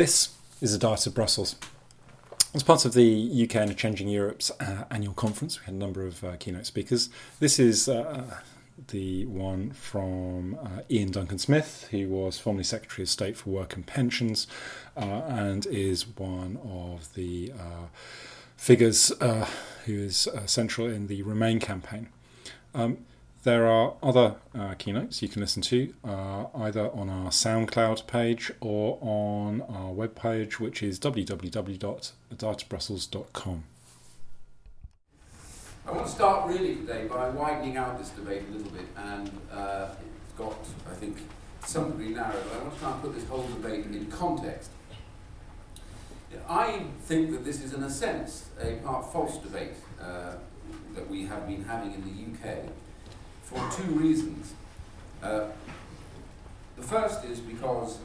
This is a Diet of Brussels. As part of the UK and Changing Europe's uh, annual conference, we had a number of uh, keynote speakers. This is uh, the one from uh, Iain Duncan Smith, who was formerly Secretary of State for Work and Pensions uh, and is one of the uh, figures who is central in the Remain campaign. Um, there are other uh, keynotes you can listen to uh, either on our SoundCloud page or on our webpage, which is www.dietofbrussels.com. I want to start really today by widening out this debate a little bit, and uh, it's got, I think, some degree narrow, but I want to try and put this whole debate in context. I think that this is, in a sense, a part false debate uh, that we have been having in the UK for two reasons. Uh, the first is because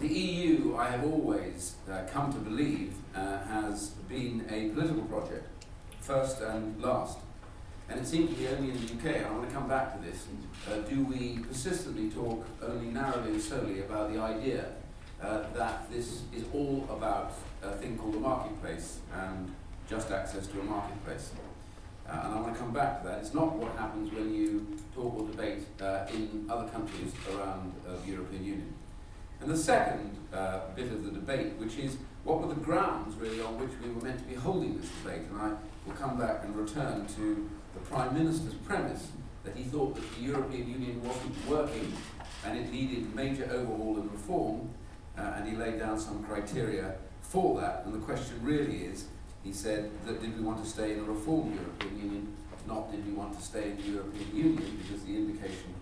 the EU, I have always uh, come to believe, uh, has been a political project, first and last. And it seems to be only in the UK, and I want to come back to this, uh, do we persistently talk only narrowly and solely about the idea uh, that this is all about a thing called the marketplace and just access to a marketplace. Uh, and I want to come back to that. It's not what happens when you talk or debate uh, in other countries around uh, the European Union. And the second uh, bit of the debate, which is what were the grounds really on which we were meant to be holding this debate? And I will come back and return to the Prime Minister's premise that he thought that the European Union wasn't working and it needed major overhaul and reform, uh, and he laid down some criteria for that. And the question really is he said that did we want to stay in a reformed European Union, not did we want to stay in the European Union, because the indication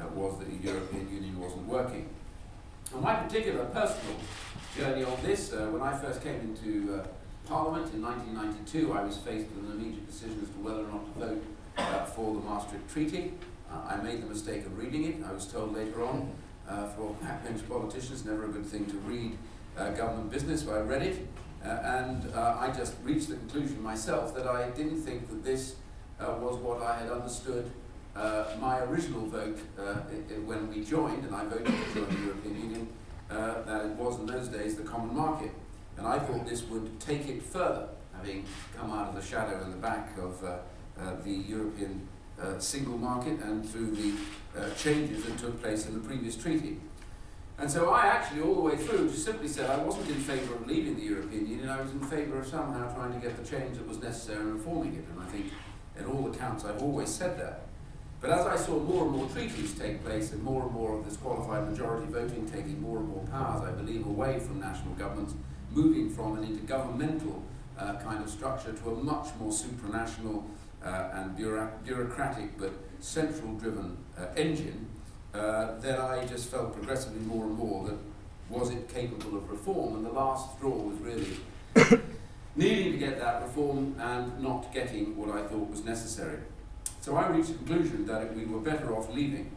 uh, was that the European Union wasn't working. And my particular personal journey on this, uh, when I first came into uh, Parliament in 1992, I was faced with an immediate decision as to whether or not to vote uh, for the Maastricht Treaty. Uh, I made the mistake of reading it. I was told later on, uh, for backbench politicians, never a good thing to read government business, but I read it. Uh, and uh, I just reached the conclusion myself that I didn't think that this uh, was what I had understood uh, my original vote uh, when we joined, and I voted to join the European Union, uh, that it was in those days the common market. And I thought this would take it further, having come out of the shadow in the back of the European single market and through the changes that took place in the previous treaty. And so I actually, all the way through, just simply said I wasn't in favour of leaving the European Union, I was in favour of somehow trying to get the change that was necessary in reforming it. And I think, in all accounts, I've always said that. But as I saw more and more treaties take place and more and more of this qualified majority voting taking more and more powers, I believe, away from national governments, moving from an intergovernmental uh, kind of structure to a much more supranational uh, and bureaucratic but central driven uh, engine, uh, then I just felt progressively more and more that was it capable of reform? And the last straw was really needing to get that reform and not getting what I thought was necessary. So I reached the conclusion that we were better off leaving.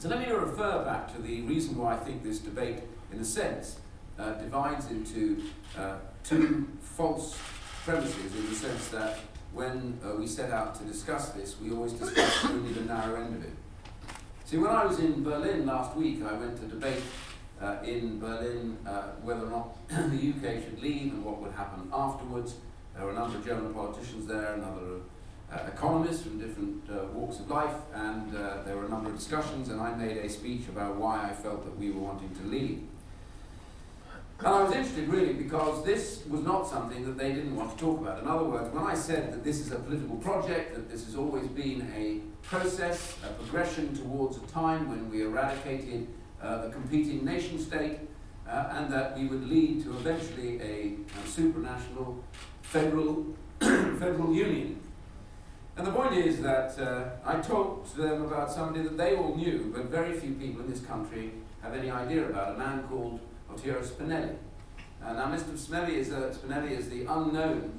So let me refer back to the reason why I think this debate, in a sense, uh, divides into uh, two false premises in the sense that when uh, we set out to discuss this, we always discuss only the narrow end of it. See, when I was in Berlin last week, I went to debate uh, in Berlin uh, whether or not the UK should leave and what would happen afterwards. There were a number of German politicians there, another uh, economists from different uh, walks of life, and uh, there were a number of discussions, and I made a speech about why I felt that we were wanting to leave. And I was interested really because this was not something that they didn't want to talk about. In other words, when I said that this is a political project, that this has always been a process, a progression towards a time when we eradicated uh, the competing nation state, uh, and that we would lead to eventually a, a supranational federal, federal union. And the point is that uh, I talked to them about somebody that they all knew, but very few people in this country have any idea about, a man called Altiero Spinelli. Uh, now, Mr. Spinelli is, uh, Spinelli is the unknown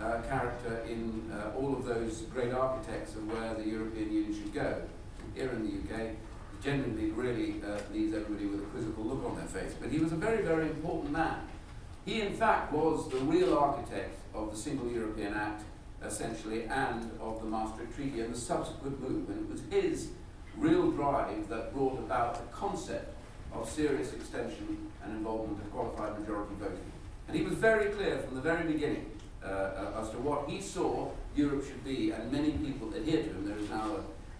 uh, character in uh, all of those great architects of where the European Union should go. Here in the UK, genuinely really uh, leaves everybody with a quizzical look on their face. But he was a very, very important man. He, in fact, was the real architect of the Single European Act, essentially, and of the Maastricht Treaty and the subsequent move. And it was his real drive that brought about the concept of serious extension and involvement of qualified majority voting. And he was very clear from the very beginning uh, uh, as to what he saw Europe should be, and many people adhere to him. There is now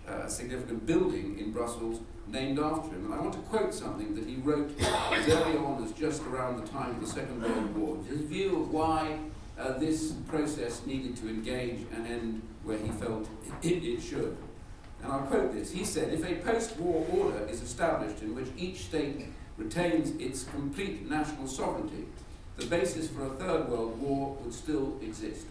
a, a, significant building in Brussels named after him. And I want to quote something that he wrote early on as just around the time of the Second World War. His view of why uh, this process needed to engage and end where he felt it, it should. And I'll quote this. He said, If a post war order is established in which each state retains its complete national sovereignty, the basis for a third world war would still exist.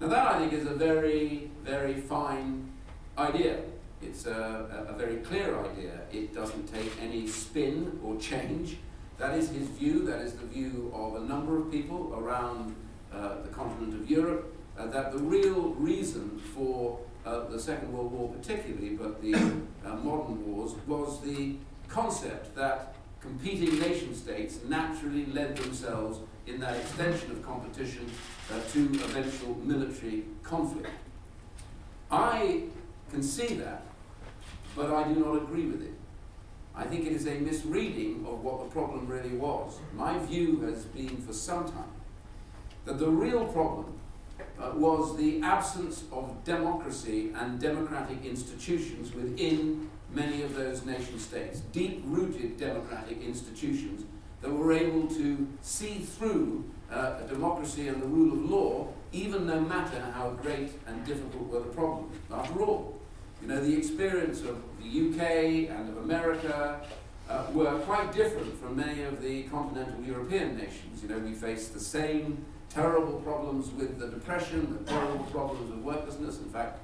Now, that I think is a very, very fine idea. It's a, a, very clear idea. It doesn't take any spin or change. That is his view. That is the view of a number of people around uh, the continent of Europe. Uh, that the real reason for uh, the Second World War, particularly, but the uh, modern wars, was the concept that competing nation states naturally led themselves in that extension of competition uh, to eventual military conflict. I can see that, but I do not agree with it. I think it is a misreading of what the problem really was. My view has been for some time that the real problem uh, was the absence of democracy and democratic institutions within many of those nation states, deep rooted democratic institutions that were able to see through uh, democracy and the rule of law, even no matter how great and difficult were the problems. After all, you know, the experience of the UK and of America uh, were quite different from many of the continental European nations. You know, we faced the same terrible problems with the depression, the terrible problems of worklessness. In fact,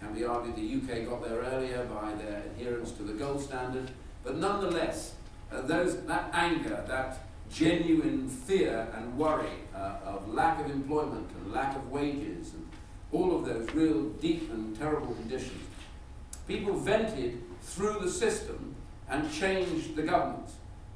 can be argued the UK got there earlier by their adherence to the gold standard. But nonetheless, uh, those, that anger, that genuine fear and worry uh, of lack of employment and lack of wages and all of those real deep and terrible conditions, people vented through the system and changed the governments.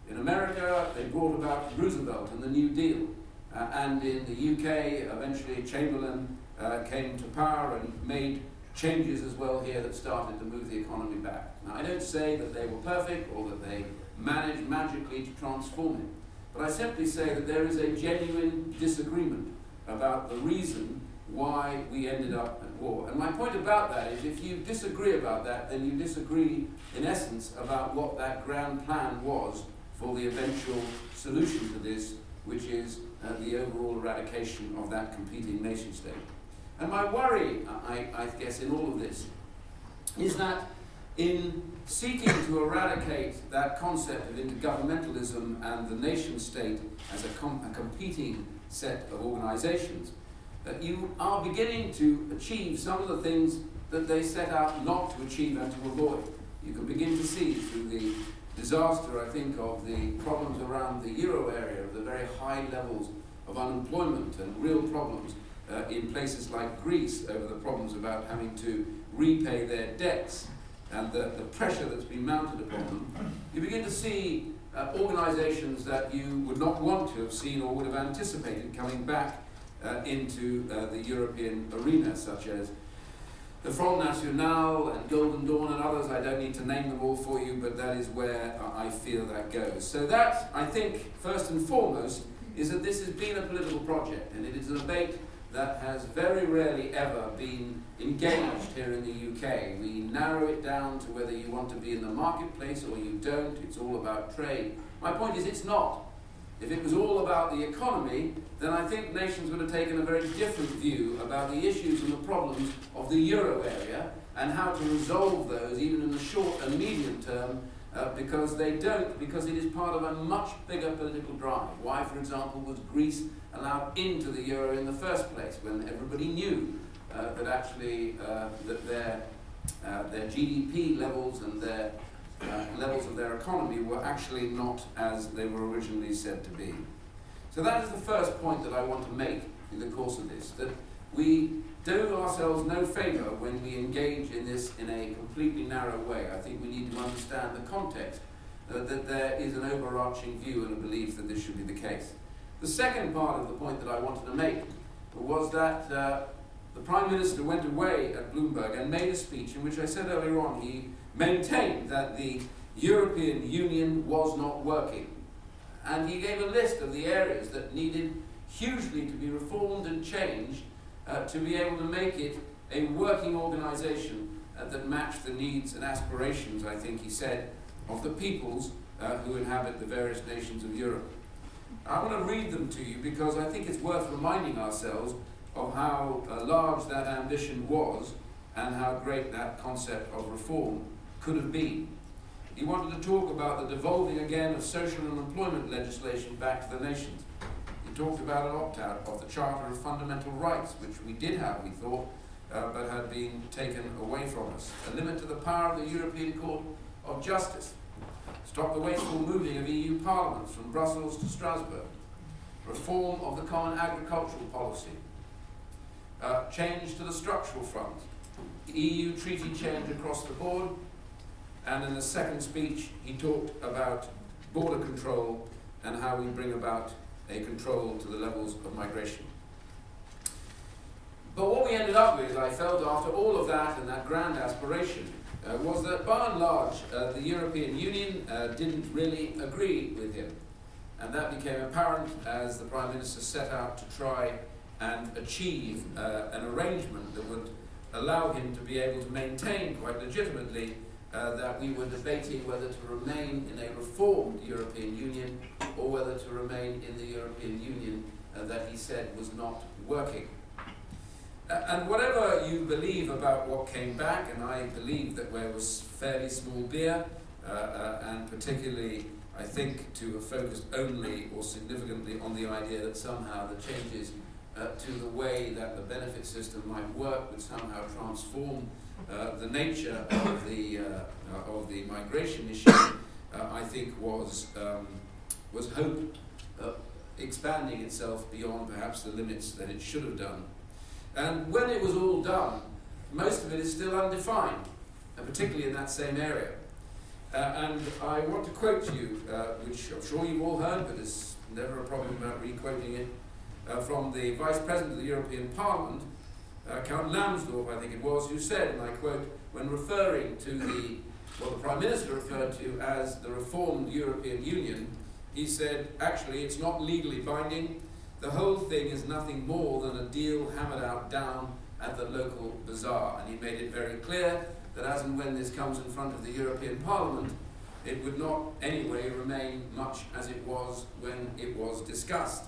In America, they brought about Roosevelt and the New Deal. Uh, and in the UK, eventually Chamberlain uh, came to power and made changes as well here that started to move the economy back. Now, I don't say that they were perfect or that they managed magically to transform it, but I simply say that there is a genuine disagreement about the reason why we ended up at war. And my point about that is if you disagree about that, then you disagree, in essence, about what that grand plan was for the eventual solution to this, which is the overall eradication of that competing nation state. And my worry, I, I guess, in all of this is that in seeking to eradicate that concept of intergovernmentalism and the nation state as a, com- a competing set of organizations, that you are beginning to achieve some of the things that they set out not to achieve and to avoid. You can begin to see through the disaster, I think, of the problems around the euro area, of the very high levels of unemployment and real problems uh, in places like Greece over the problems about having to repay their debts and the, the pressure that's been mounted upon them, you begin to see uh, organizations that you would not want to have seen or would have anticipated coming back uh, into uh, the European arena, such as the Front National and Golden Dawn and others. I don't need to name them all for you, but that is where I feel that goes. So, that, I think, first and foremost, is that this has been a political project and it is a debate that has very rarely ever been engaged here in the UK. We narrow it down to whether you want to be in the marketplace or you don't. It's all about trade. My point is, it's not. If it was all about the economy, then I think nations would have taken a very different view about the issues and the problems of the euro area and how to resolve those, even in the short and medium term, uh, because they don't, because it is part of a much bigger political drive. Why, for example, was Greece allowed into the euro in the first place when everybody knew uh, that actually uh, that their, uh, their GDP levels and their uh, levels of their economy were actually not as they were originally said to be. So that is the first point that I want to make in the course of this, that we do ourselves no favour when we engage in this in a completely narrow way. I think we need to understand the context, uh, that there is an overarching view and a belief that this should be the case. The second part of the point that I wanted to make was that uh, the Prime Minister went away at Bloomberg and made a speech in which I said earlier on he maintained that the European Union was not working. And he gave a list of the areas that needed hugely to be reformed and changed uh, to be able to make it a working organisation uh, that matched the needs and aspirations, I think he said, of the peoples uh, who inhabit the various nations of Europe. I want to read them to you because I think it's worth reminding ourselves of how uh, large that ambition was and how great that concept of reform could have been. He wanted to talk about the devolving again of social and employment legislation back to the nations. He talked about an opt out of the Charter of Fundamental Rights, which we did have, we thought, uh, but had been taken away from us. A limit to the power of the European Court of Justice. Stop the wasteful moving of EU parliaments from Brussels to Strasbourg. Reform of the common agricultural policy. Uh, change to the structural front. EU treaty change across the board. And in the second speech, he talked about border control and how we bring about a control to the levels of migration. But what we ended up with, I felt, after all of that and that grand aspiration, uh, was that by and large, uh, the European Union uh, didn't really agree with him. And that became apparent as the Prime Minister set out to try and achieve uh, an arrangement that would allow him to be able to maintain quite legitimately uh, that we were debating whether to remain in a reformed European Union or whether to remain in the European Union uh, that he said was not working. Uh, and whatever you believe about what came back, and I believe that there was fairly small beer, uh, uh, and particularly, I think, to have focused only or significantly on the idea that somehow the changes to the way that the benefit system might work would somehow transform uh, the nature of the, uh, of the migration issue, I think, was, um, was hope expanding itself beyond perhaps the limits that it should have done. And when it was all done, most of it is still undefined, and particularly in that same area. Uh, and I want to quote to you, uh, which I'm sure you've all heard, but it's never a problem about re-quoting it, uh, from the Vice President of the European Parliament, uh, Count Lambsdorff, I think it was, who said, and I quote, when referring to the what the Prime Minister referred to as the reformed European Union, he said, actually, it's not legally binding, the whole thing is nothing more than a deal hammered out down at the local bazaar. And he made it very clear that as and when this comes in front of the European Parliament, it would not anyway remain much as it was when it was discussed.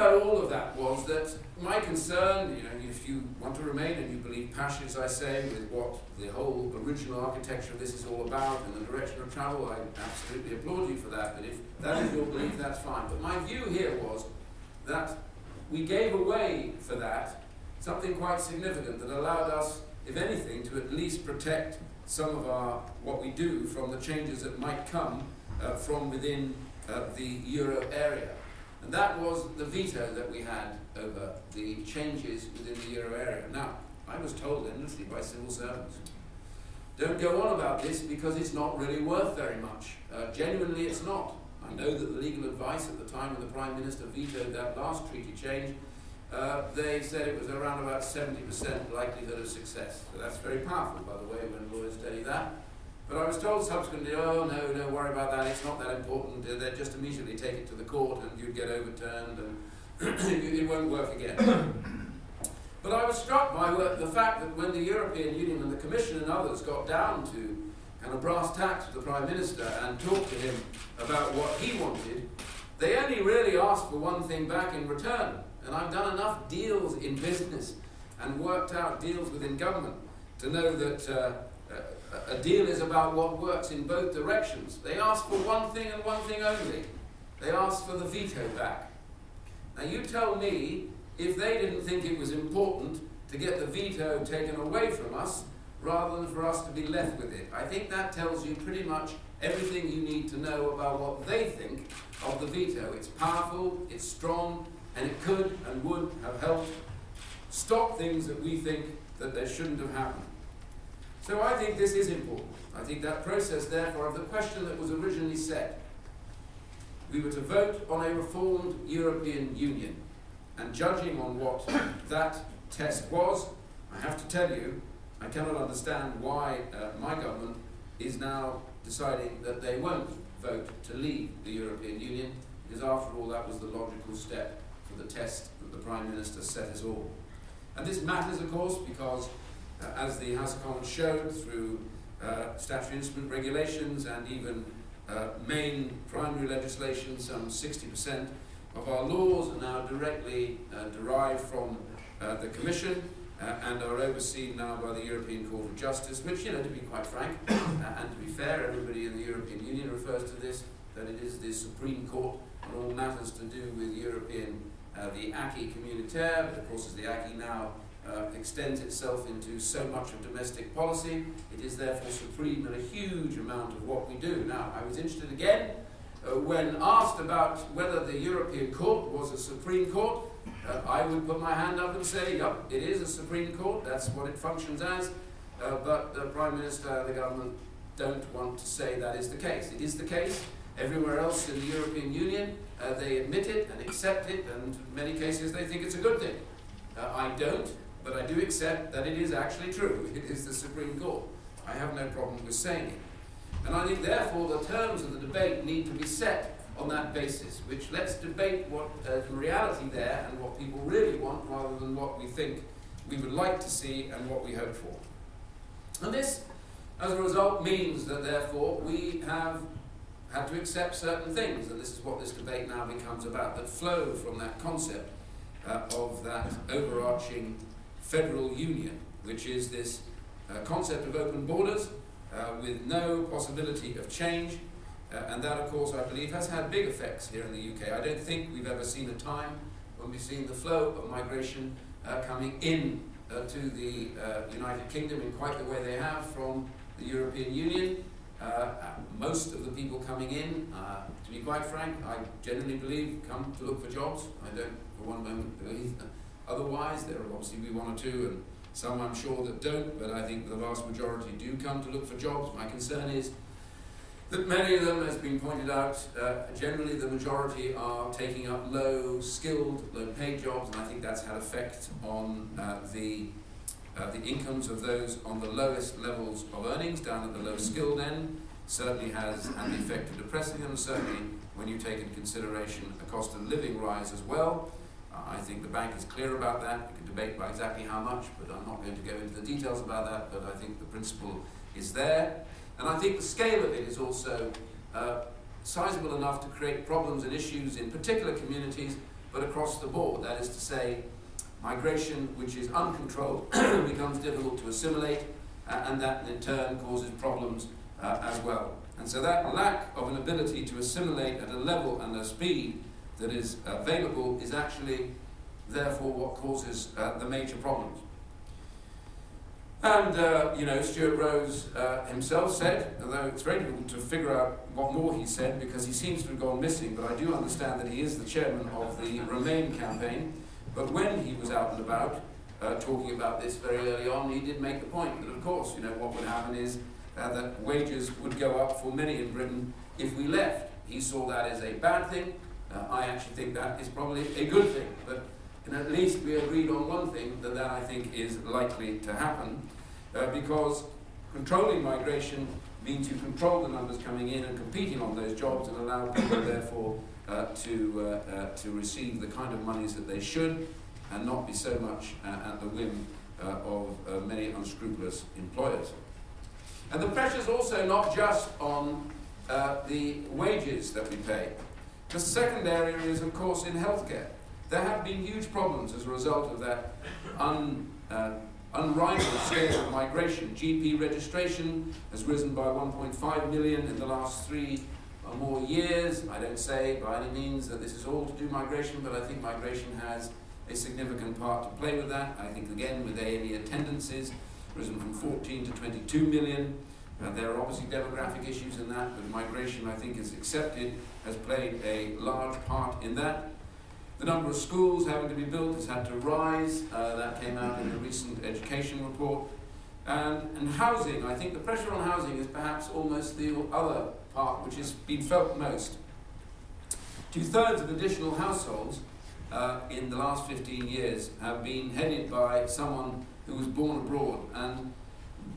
About all of that was that my concern, you know, if you want to remain and you believe passion, as I say, with what the whole original architecture of this is all about and the direction of travel, I absolutely applaud you for that. But if that is your belief, that's fine. But my view here was that we gave away for that something quite significant that allowed us, if anything, to at least protect some of our what we do from the changes that might come uh, from within uh, the euro area. And that was the veto that we had over the changes within the euro area. Now, I was told endlessly by civil servants, don't go on about this because it's not really worth very much. Uh, genuinely, it's not. I know that the legal advice at the time when the Prime Minister vetoed that last treaty change, uh, they said it was around about 70% likelihood of success. So that's very powerful, by the way, when lawyers tell you that. But I was told subsequently, oh no, don't worry about that, it's not that important, they'd just immediately take it to the court and you'd get overturned and it won't work again. but I was struck by the fact that when the European Union and the Commission and others got down to kind of brass tacks with the Prime Minister and talked to him about what he wanted, they only really asked for one thing back in return. And I've done enough deals in business and worked out deals within government to know that uh, a deal is about what works in both directions. They ask for one thing and one thing only. They ask for the veto back. Now, you tell me if they didn't think it was important to get the veto taken away from us rather than for us to be left with it. I think that tells you pretty much everything you need to know about what they think of the veto. It's powerful, it's strong, and it could and would have helped stop things that we think that they shouldn't have happened. So I think this is important. I think that process, therefore, of the question that was originally set, we were to vote on a reformed European Union. And judging on what that test was, I have to tell you, I cannot understand why uh, my government is now deciding that they won't vote to leave the European Union, because after all, that was the logical step for the test that the Prime Minister set us all. And this matters, of course, because uh, as the House of Commons showed through uh, statutory instrument regulations and even uh, main primary legislation, some 60% of our laws are now directly uh, derived from uh, the Commission uh, and are overseen now by the European Court of Justice, which, you know, to be quite frank and to be fair, everybody in the European Union refers to this, that it is the Supreme Court on all matters to do with European, the acquis communautaire, but of course as the acquis now uh, extends itself into so much of domestic policy. It is therefore supreme in a huge amount of what we do. Now, I was interested again uh, when asked about whether the European Court was a Supreme Court. Uh, I would put my hand up and say, yep, it is a Supreme Court, that's what it functions as. Uh, but the Prime Minister and the government don't want to say that is the case. It is the case. Everywhere else in the European Union, uh, they admit it and accept it, and in many cases they think it's a good thing. Uh, I don't. But I do accept that it is actually true. It is the Supreme Court. I have no problem with saying it. And I think, therefore, the terms of the debate need to be set on that basis, which let's debate what uh, the reality there and what people really want rather than what we think we would like to see and what we hope for. And this, as a result, means that, therefore, we have had to accept certain things, and this is what this debate now becomes about, that flow from that concept uh, of that overarching federal union, which is this uh, concept of open borders uh, with no possibility of change. Uh, and that, of course, I believe has had big effects here in the UK. I don't think we've ever seen a time when we've seen the flow of migration uh, coming in uh, to the uh, United Kingdom in quite the way they have from the European Union. most of the people coming in, to be quite frank, I generally believe come to look for jobs. I don't for one moment believe Otherwise, there will obviously be one or two, and some I'm sure that don't, but I think the vast majority do come to look for jobs. My concern is that many of them, as has been pointed out, uh, generally the majority are taking up low skilled, low paid jobs, and I think that's had effect on uh, the uh, the incomes of those on the lowest levels of earnings, down at the low skilled end, certainly has the effect of depressing them. Certainly, when you take into consideration a cost of living rise as well, I think the bank is clear about that. We can debate about exactly how much, but I'm not going to go into the details about that. But I think the principle is there. And I think the scale of it is also uh, sizable enough to create problems and issues in particular communities, but across the board. That is to say, migration which is uncontrolled becomes difficult to assimilate, uh, and that in turn causes problems uh, as well. And so that lack of an ability to assimilate at a level and a speed that is available is actually, therefore, what causes uh, the major problems. And, uh, you know, Stuart Rose uh, himself said, although it's very difficult to figure out what more he said because he seems to have gone missing, but I do understand that he is the chairman of the Remain campaign. But when he was out and about uh, talking about this very early on, he did make the point that, of course, you know, what would happen is uh, that wages would go up for many in Britain if we left. He saw that as a bad thing, uh, I actually think that is probably a good thing, but at least we agreed on one thing that that I think is likely to happen, uh, because controlling migration means you control the numbers coming in and competing on those jobs and allow people therefore uh, to, uh, uh, to receive the kind of monies that they should and not be so much uh, at the whim of many unscrupulous employers. And the pressure is also not just on the wages that we pay. The second area is, of course, in healthcare. There have been huge problems as a result of that un, uh, unrivaled scale of migration. GP registration has risen by 1.5 million in the last three or more years. I don't say by any means that this is all to do migration, but I think migration has a significant part to play with that. I think, again, with A&E attendances, risen from 14 to 22 million. Uh, there are obviously demographic issues in that, but migration, I think, is accepted, has played a large part in that. The number of schools having to be built has had to rise. Uh, that came out in a recent education report. And, and housing, I think the pressure on housing is perhaps almost the other part which has been felt most. Two thirds of additional households uh, in the last 15 years have been headed by someone who was born abroad. And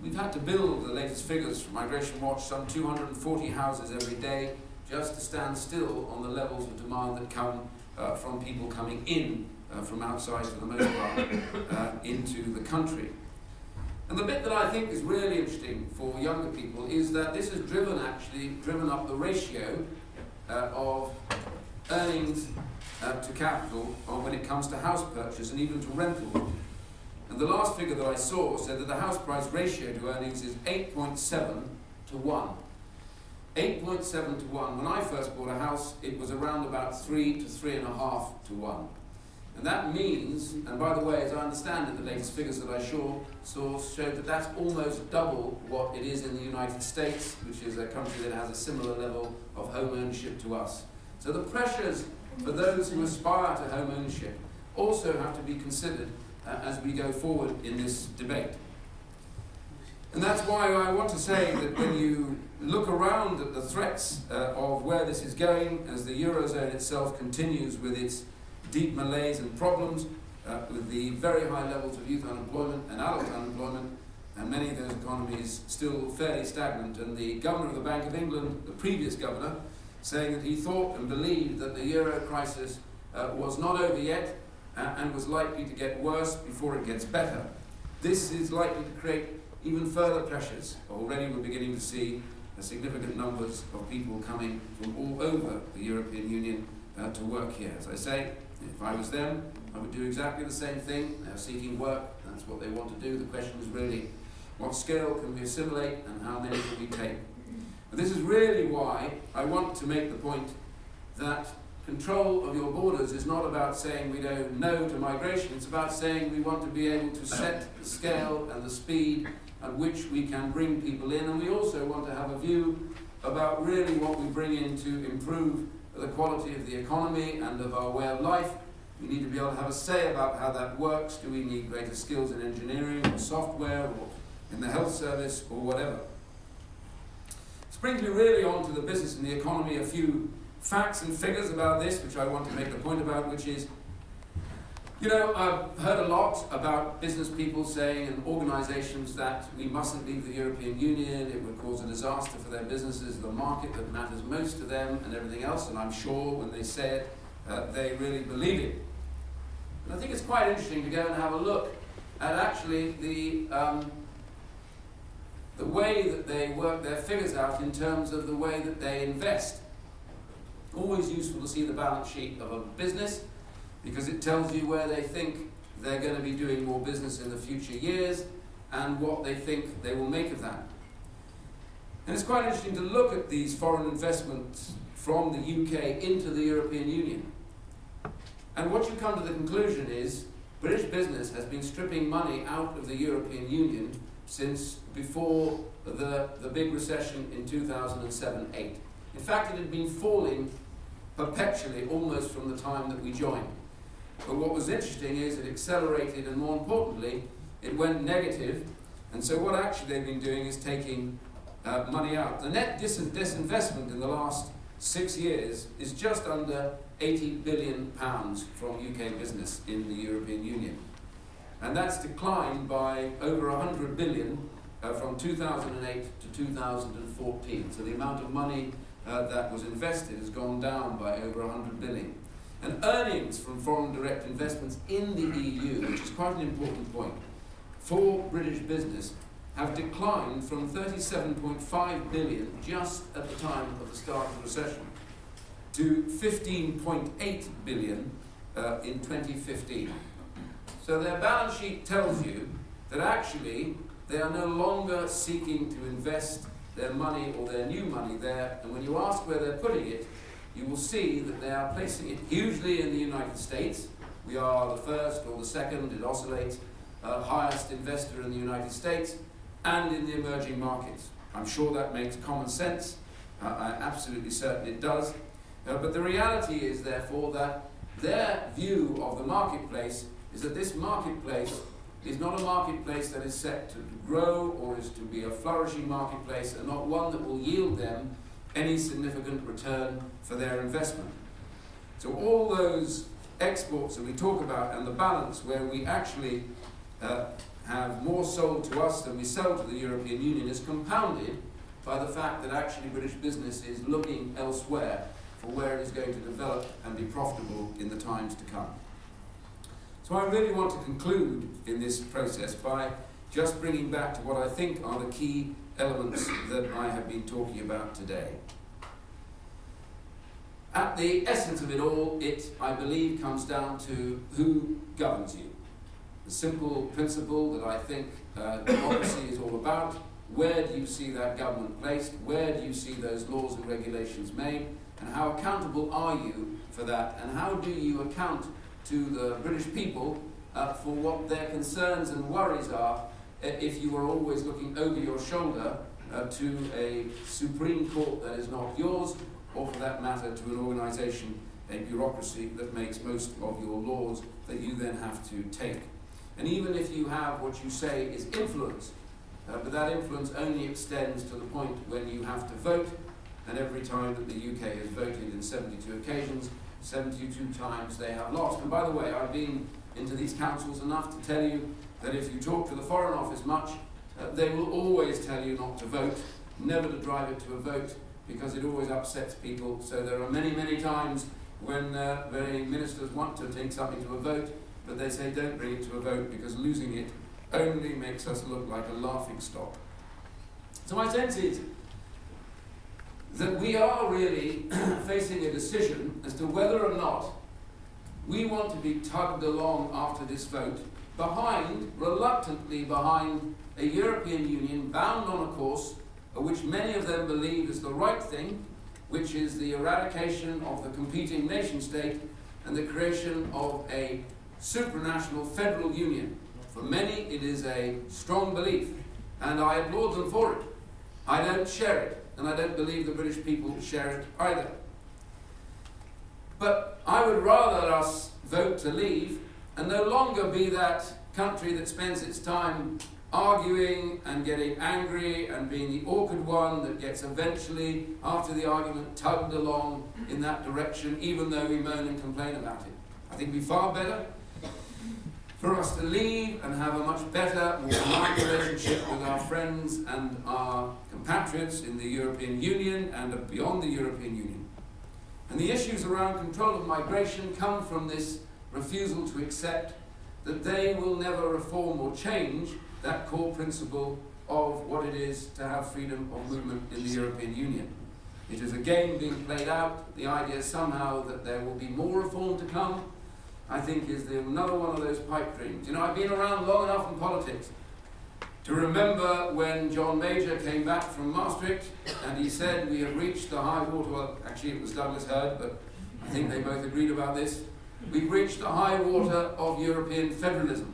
we've had to build the latest figures from Migration Watch, some 240 houses every day, just to stand still on the levels of demand that come uh, from people coming in uh, from outside, for the most part, uh, into the country. And the bit that I think is really interesting for younger people is that this has driven actually driven up the ratio uh, of earnings uh, to capital when it comes to house purchase and even to rental. And the last figure that I saw said that the house price ratio to earnings is 8.7 to 1. 8.7 to 1. When I first bought a house, it was around about 3 to 3.5 to 1. And that means, and by the way, as I understand it, the latest figures that I saw, saw showed that that's almost double what it is in the United States, which is a country that has a similar level of home ownership to us. So the pressures for those who aspire to home ownership also have to be considered as we go forward in this debate. And that's why I want to say that when you look around at the threats uh, of where this is going, as the Eurozone itself continues with its deep malaise and problems, uh, with the very high levels of youth unemployment and adult unemployment, and many of those economies still fairly stagnant. And the governor of the Bank of England, the previous governor, saying that he thought and believed that the euro crisis uh, was not over yet uh, and was likely to get worse before it gets better. This is likely to create even further pressures. Already we're beginning to see a significant numbers of people coming from all over the European Union uh, to work here. As I say, if I was them, I would do exactly the same thing. They're seeking work, that's what they want to do. The question is really what scale can we assimilate and how many can we take? And this is really why I want to make the point that control of your borders is not about saying we don't know to migration, it's about saying we want to be able to set the scale and the speed at which we can bring people in, and we also want to have a view about really what we bring in to improve the quality of the economy and of our way of life. We need to be able to have a say about how that works. Do we need greater skills in engineering or software or in the health service or whatever? This brings me really on to the business and the economy, a few facts and figures about this, which I want to make the point about, which is you know, I've heard a lot about business people saying and organisations that we mustn't leave the European Union, it would cause a disaster for their businesses, the market that matters most to them, and everything else. And I'm sure when they say it, uh, they really believe it. And I think it's quite interesting to go and have a look at actually the, um, the way that they work their figures out in terms of the way that they invest. Always useful to see the balance sheet of a business because it tells you where they think they're going to be doing more business in the future years and what they think they will make of that. And it's quite interesting to look at these foreign investments from the UK into the European Union. And what you come to the conclusion is British business has been stripping money out of the European Union since before the, the big recession in 2007 8. In fact, it had been falling perpetually almost from the time that we joined. But what was interesting is it accelerated, and more importantly, it went negative. And so, what actually they've been doing is taking uh, money out. The net dis- disinvestment in the last six years is just under 80 billion pounds from UK business in the European Union. And that's declined by over 100 billion uh, from 2008 to 2014. So the amount of money uh, that was invested has gone down by over 100 billion. And earnings from foreign direct investments in the EU, which is quite an important point, for British business have declined from 37.5 billion just at the time of the start of the recession to 15.8 billion uh, in 2015. So their balance sheet tells you that actually they are no longer seeking to invest their money or their new money there, and when you ask where they're putting it, you will see that they are placing it hugely in the United States. We are the first or the second, it oscillates, uh, highest investor in the United States and in the emerging markets. I'm sure that makes common sense. Uh, I'm absolutely certain it does. Uh, but the reality is, therefore, that their view of the marketplace is that this marketplace is not a marketplace that is set to grow or is to be a flourishing marketplace and not one that will yield them any significant return for their investment. So all those exports that we talk about and the balance where we actually uh, have more sold to us than we sell to the European Union is compounded by the fact that actually British business is looking elsewhere for where it is going to develop and be profitable in the times to come. So I really want to conclude in this process by just bringing back to what I think are the key elements that I have been talking about today. At the essence of it all, it, I believe, comes down to who governs you. The simple principle that I think uh, democracy is all about. Where do you see that government placed? Where do you see those laws and regulations made? And how accountable are you for that? And how do you account to the British people uh, for what their concerns and worries are uh, if you are always looking over your shoulder uh, to a Supreme Court that is not yours or for that matter to an organisation, a bureaucracy that makes most of your laws that you then have to take. And even if you have what you say is influence, uh, but that influence only extends to the point when you have to vote, and every time that the UK has voted in 72 occasions, 72 times they have lost. And by the way, I've been into these councils enough to tell you that if you talk to the Foreign Office much, uh, they will always tell you not to vote, never to drive it to a vote, because it always upsets people. So there are many, many times when uh, ministers want to take something to a vote, but they say don't bring it to a vote because losing it only makes us look like a laughing stock. So my sense is that we are really facing a decision as to whether or not we want to be tugged along after this vote behind, reluctantly behind, a European Union bound on a course which many of them believe is the right thing, which is the eradication of the competing nation state and the creation of a supranational federal union. For many, it is a strong belief, and I applaud them for it. I don't share it, and I don't believe the British people share it either. But I would rather us vote to leave and no longer be that country that spends its time arguing and getting angry and being the awkward one that gets eventually, after the argument, tugged along in that direction, even though we moan and complain about it. I think it'd be far better for us to leave and have a much better, more aligned relationship with our friends and our compatriots in the European Union and beyond the European Union. And the issues around control of migration come from this refusal to accept that they will never reform or change that core principle of what it is to have freedom of movement in the European Union. It is a game being played out. The idea somehow that there will be more reform to come, I think, is the, another one of those pipe dreams. You know, I've been around long enough in politics to remember when John Major came back from Maastricht and he said we have reached the high water. Well, actually, it was Douglas Hurd, but I think they both agreed about this. We've reached the high water of European federalism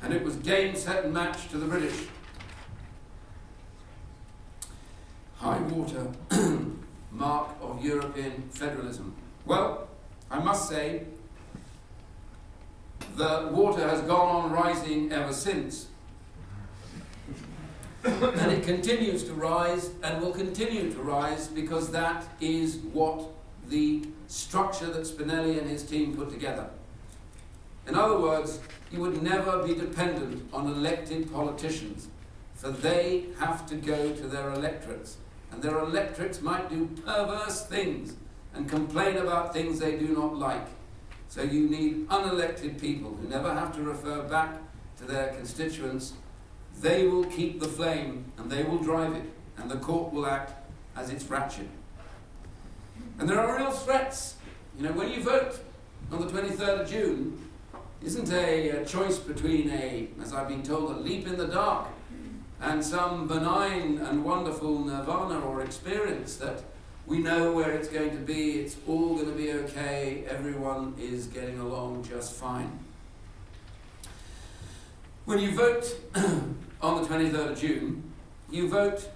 and it was game, set, and match to the British. High water mark of European federalism. Well, I must say, the water has gone on rising ever since. and it continues to rise and will continue to rise because that is what the structure that Spinelli and his team put together. In other words, you would never be dependent on elected politicians, for they have to go to their electorates. And their electorates might do perverse things and complain about things they do not like. So you need unelected people who never have to refer back to their constituents. They will keep the flame and they will drive it, and the court will act as its ratchet. And there are real threats. You know, when you vote on the 23rd of June, isn't a, a choice between a, as I've been told, a leap in the dark and some benign and wonderful nirvana or experience that we know where it's going to be, it's all going to be okay, everyone is getting along just fine. When you vote on the 23rd of June, you vote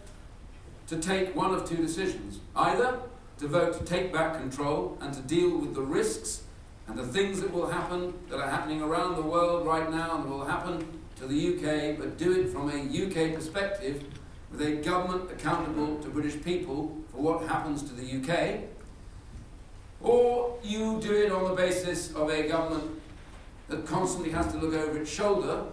to take one of two decisions. Either to vote to take back control and to deal with the risks and the things that will happen, that are happening around the world right now and will happen to the UK, but do it from a UK perspective with a government accountable to British people for what happens to the UK. Or you do it on the basis of a government that constantly has to look over its shoulder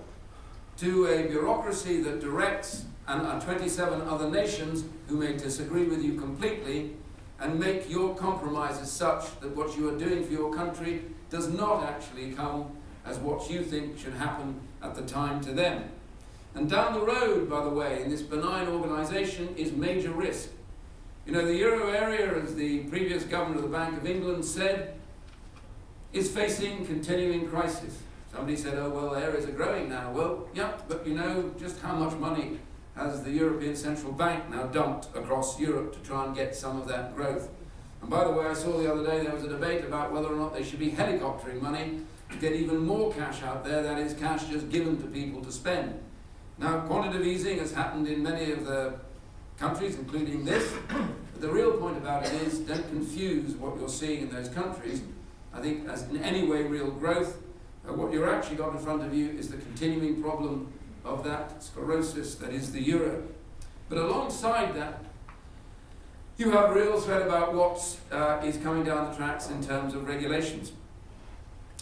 to a bureaucracy that directs and 27 other nations who may disagree with you completely and make your compromises such that what you are doing for your country does not actually come as what you think should happen at the time to them. And down the road, by the way, in this benign organisation is major risk. You know, the euro area, as the previous governor of the Bank of England said, is facing continuing crisis. Somebody said, oh, well, areas are growing now. Well, yeah, but you know just how much money has the European Central Bank now dumped across Europe to try and get some of that growth. And by the way, I saw the other day there was a debate about whether or not they should be helicoptering money to get even more cash out there, that is, cash just given to people to spend. Now, quantitative easing has happened in many of the countries, including this. But the real point about it is don't confuse what you're seeing in those countries, I think, as in any way real growth. Uh, what you're actually got in front of you is the continuing problem of that sclerosis that is the euro. But alongside that, you have a real threat about what uh, is coming down the tracks in terms of regulations.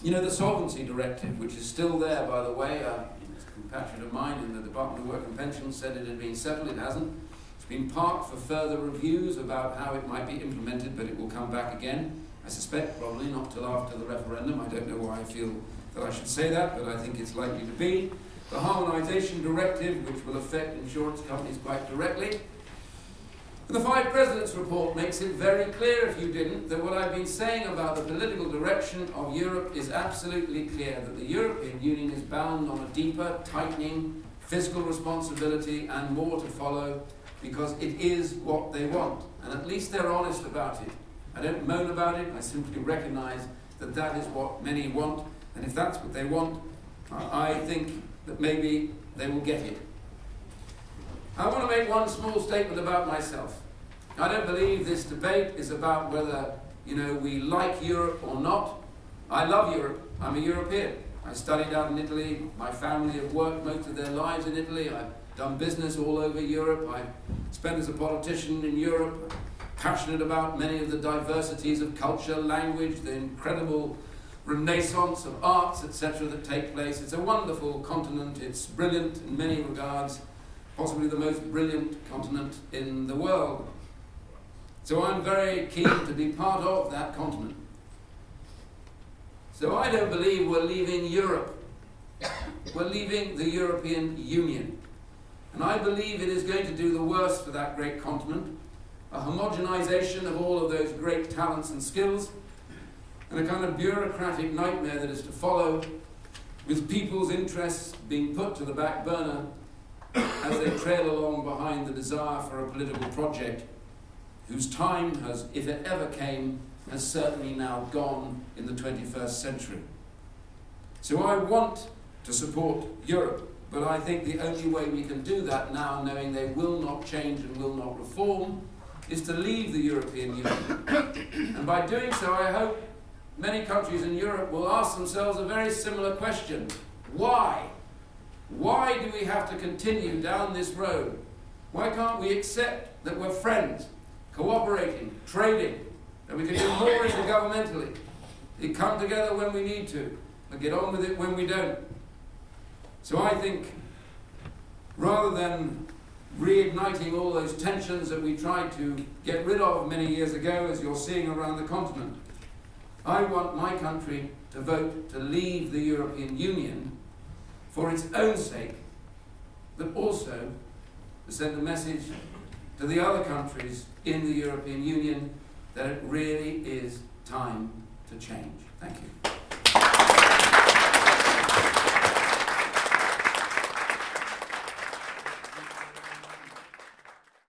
You know, the Solvency Directive, which is still there, by the way, uh, compatriot of mine in the Department of Work and Pensions said it had been settled, it hasn't. Been parked for further reviews about how it might be implemented, but it will come back again. I suspect probably not till after the referendum. I don't know why I feel that I should say that, but I think it's likely to be the Harmonisation Directive, which will affect insurance companies quite directly. And the Five Presidents report makes it very clear, if you didn't, that what I've been saying about the political direction of Europe is absolutely clear that the European Union is bound on a deeper, tightening fiscal responsibility and more to follow because it is what they want. And at least they're honest about it. I don't moan about it, I simply recognize that that is what many want. And if that's what they want, I think that maybe they will get it. I want to make one small statement about myself. I don't believe this debate is about whether, you know, we like Europe or not. I love Europe. I'm a European. I studied out in Italy. My family have worked most of their lives in Italy. I've done business all over Europe. I've spent as a politician in Europe. Passionate about many of the diversities of culture, language, the incredible renaissance of arts, etc., that take place. It's a wonderful continent. It's brilliant in many regards, possibly the most brilliant continent in the world. So I'm very keen to be part of that continent. So I don't believe we're leaving Europe. We're leaving the European Union. And I believe it is going to do the worst for that great continent a homogenization of all of those great talents and skills and a kind of bureaucratic nightmare that is to follow, with people's interests being put to the back burner as they trail along behind the desire for a political project whose time has, if it ever came, has certainly now gone in the 21st century. So I want to support Europe, but I think the only way we can do that now, knowing they will not change and will not reform, is to leave the European Union. and by doing so, I hope many countries in Europe will ask themselves a very similar question Why? Why do we have to continue down this road? Why can't we accept that we're friends, cooperating, trading, that we can do more intergovernmentally? We come together when we need to, and get on with it when we don't. So I think rather than reigniting all those tensions that we tried to get rid of many years ago, as you're seeing around the continent, I want my country to vote to leave the European Union for its own sake, but also to send a message to the other countries in the European Union that it really is time to change. Thank you.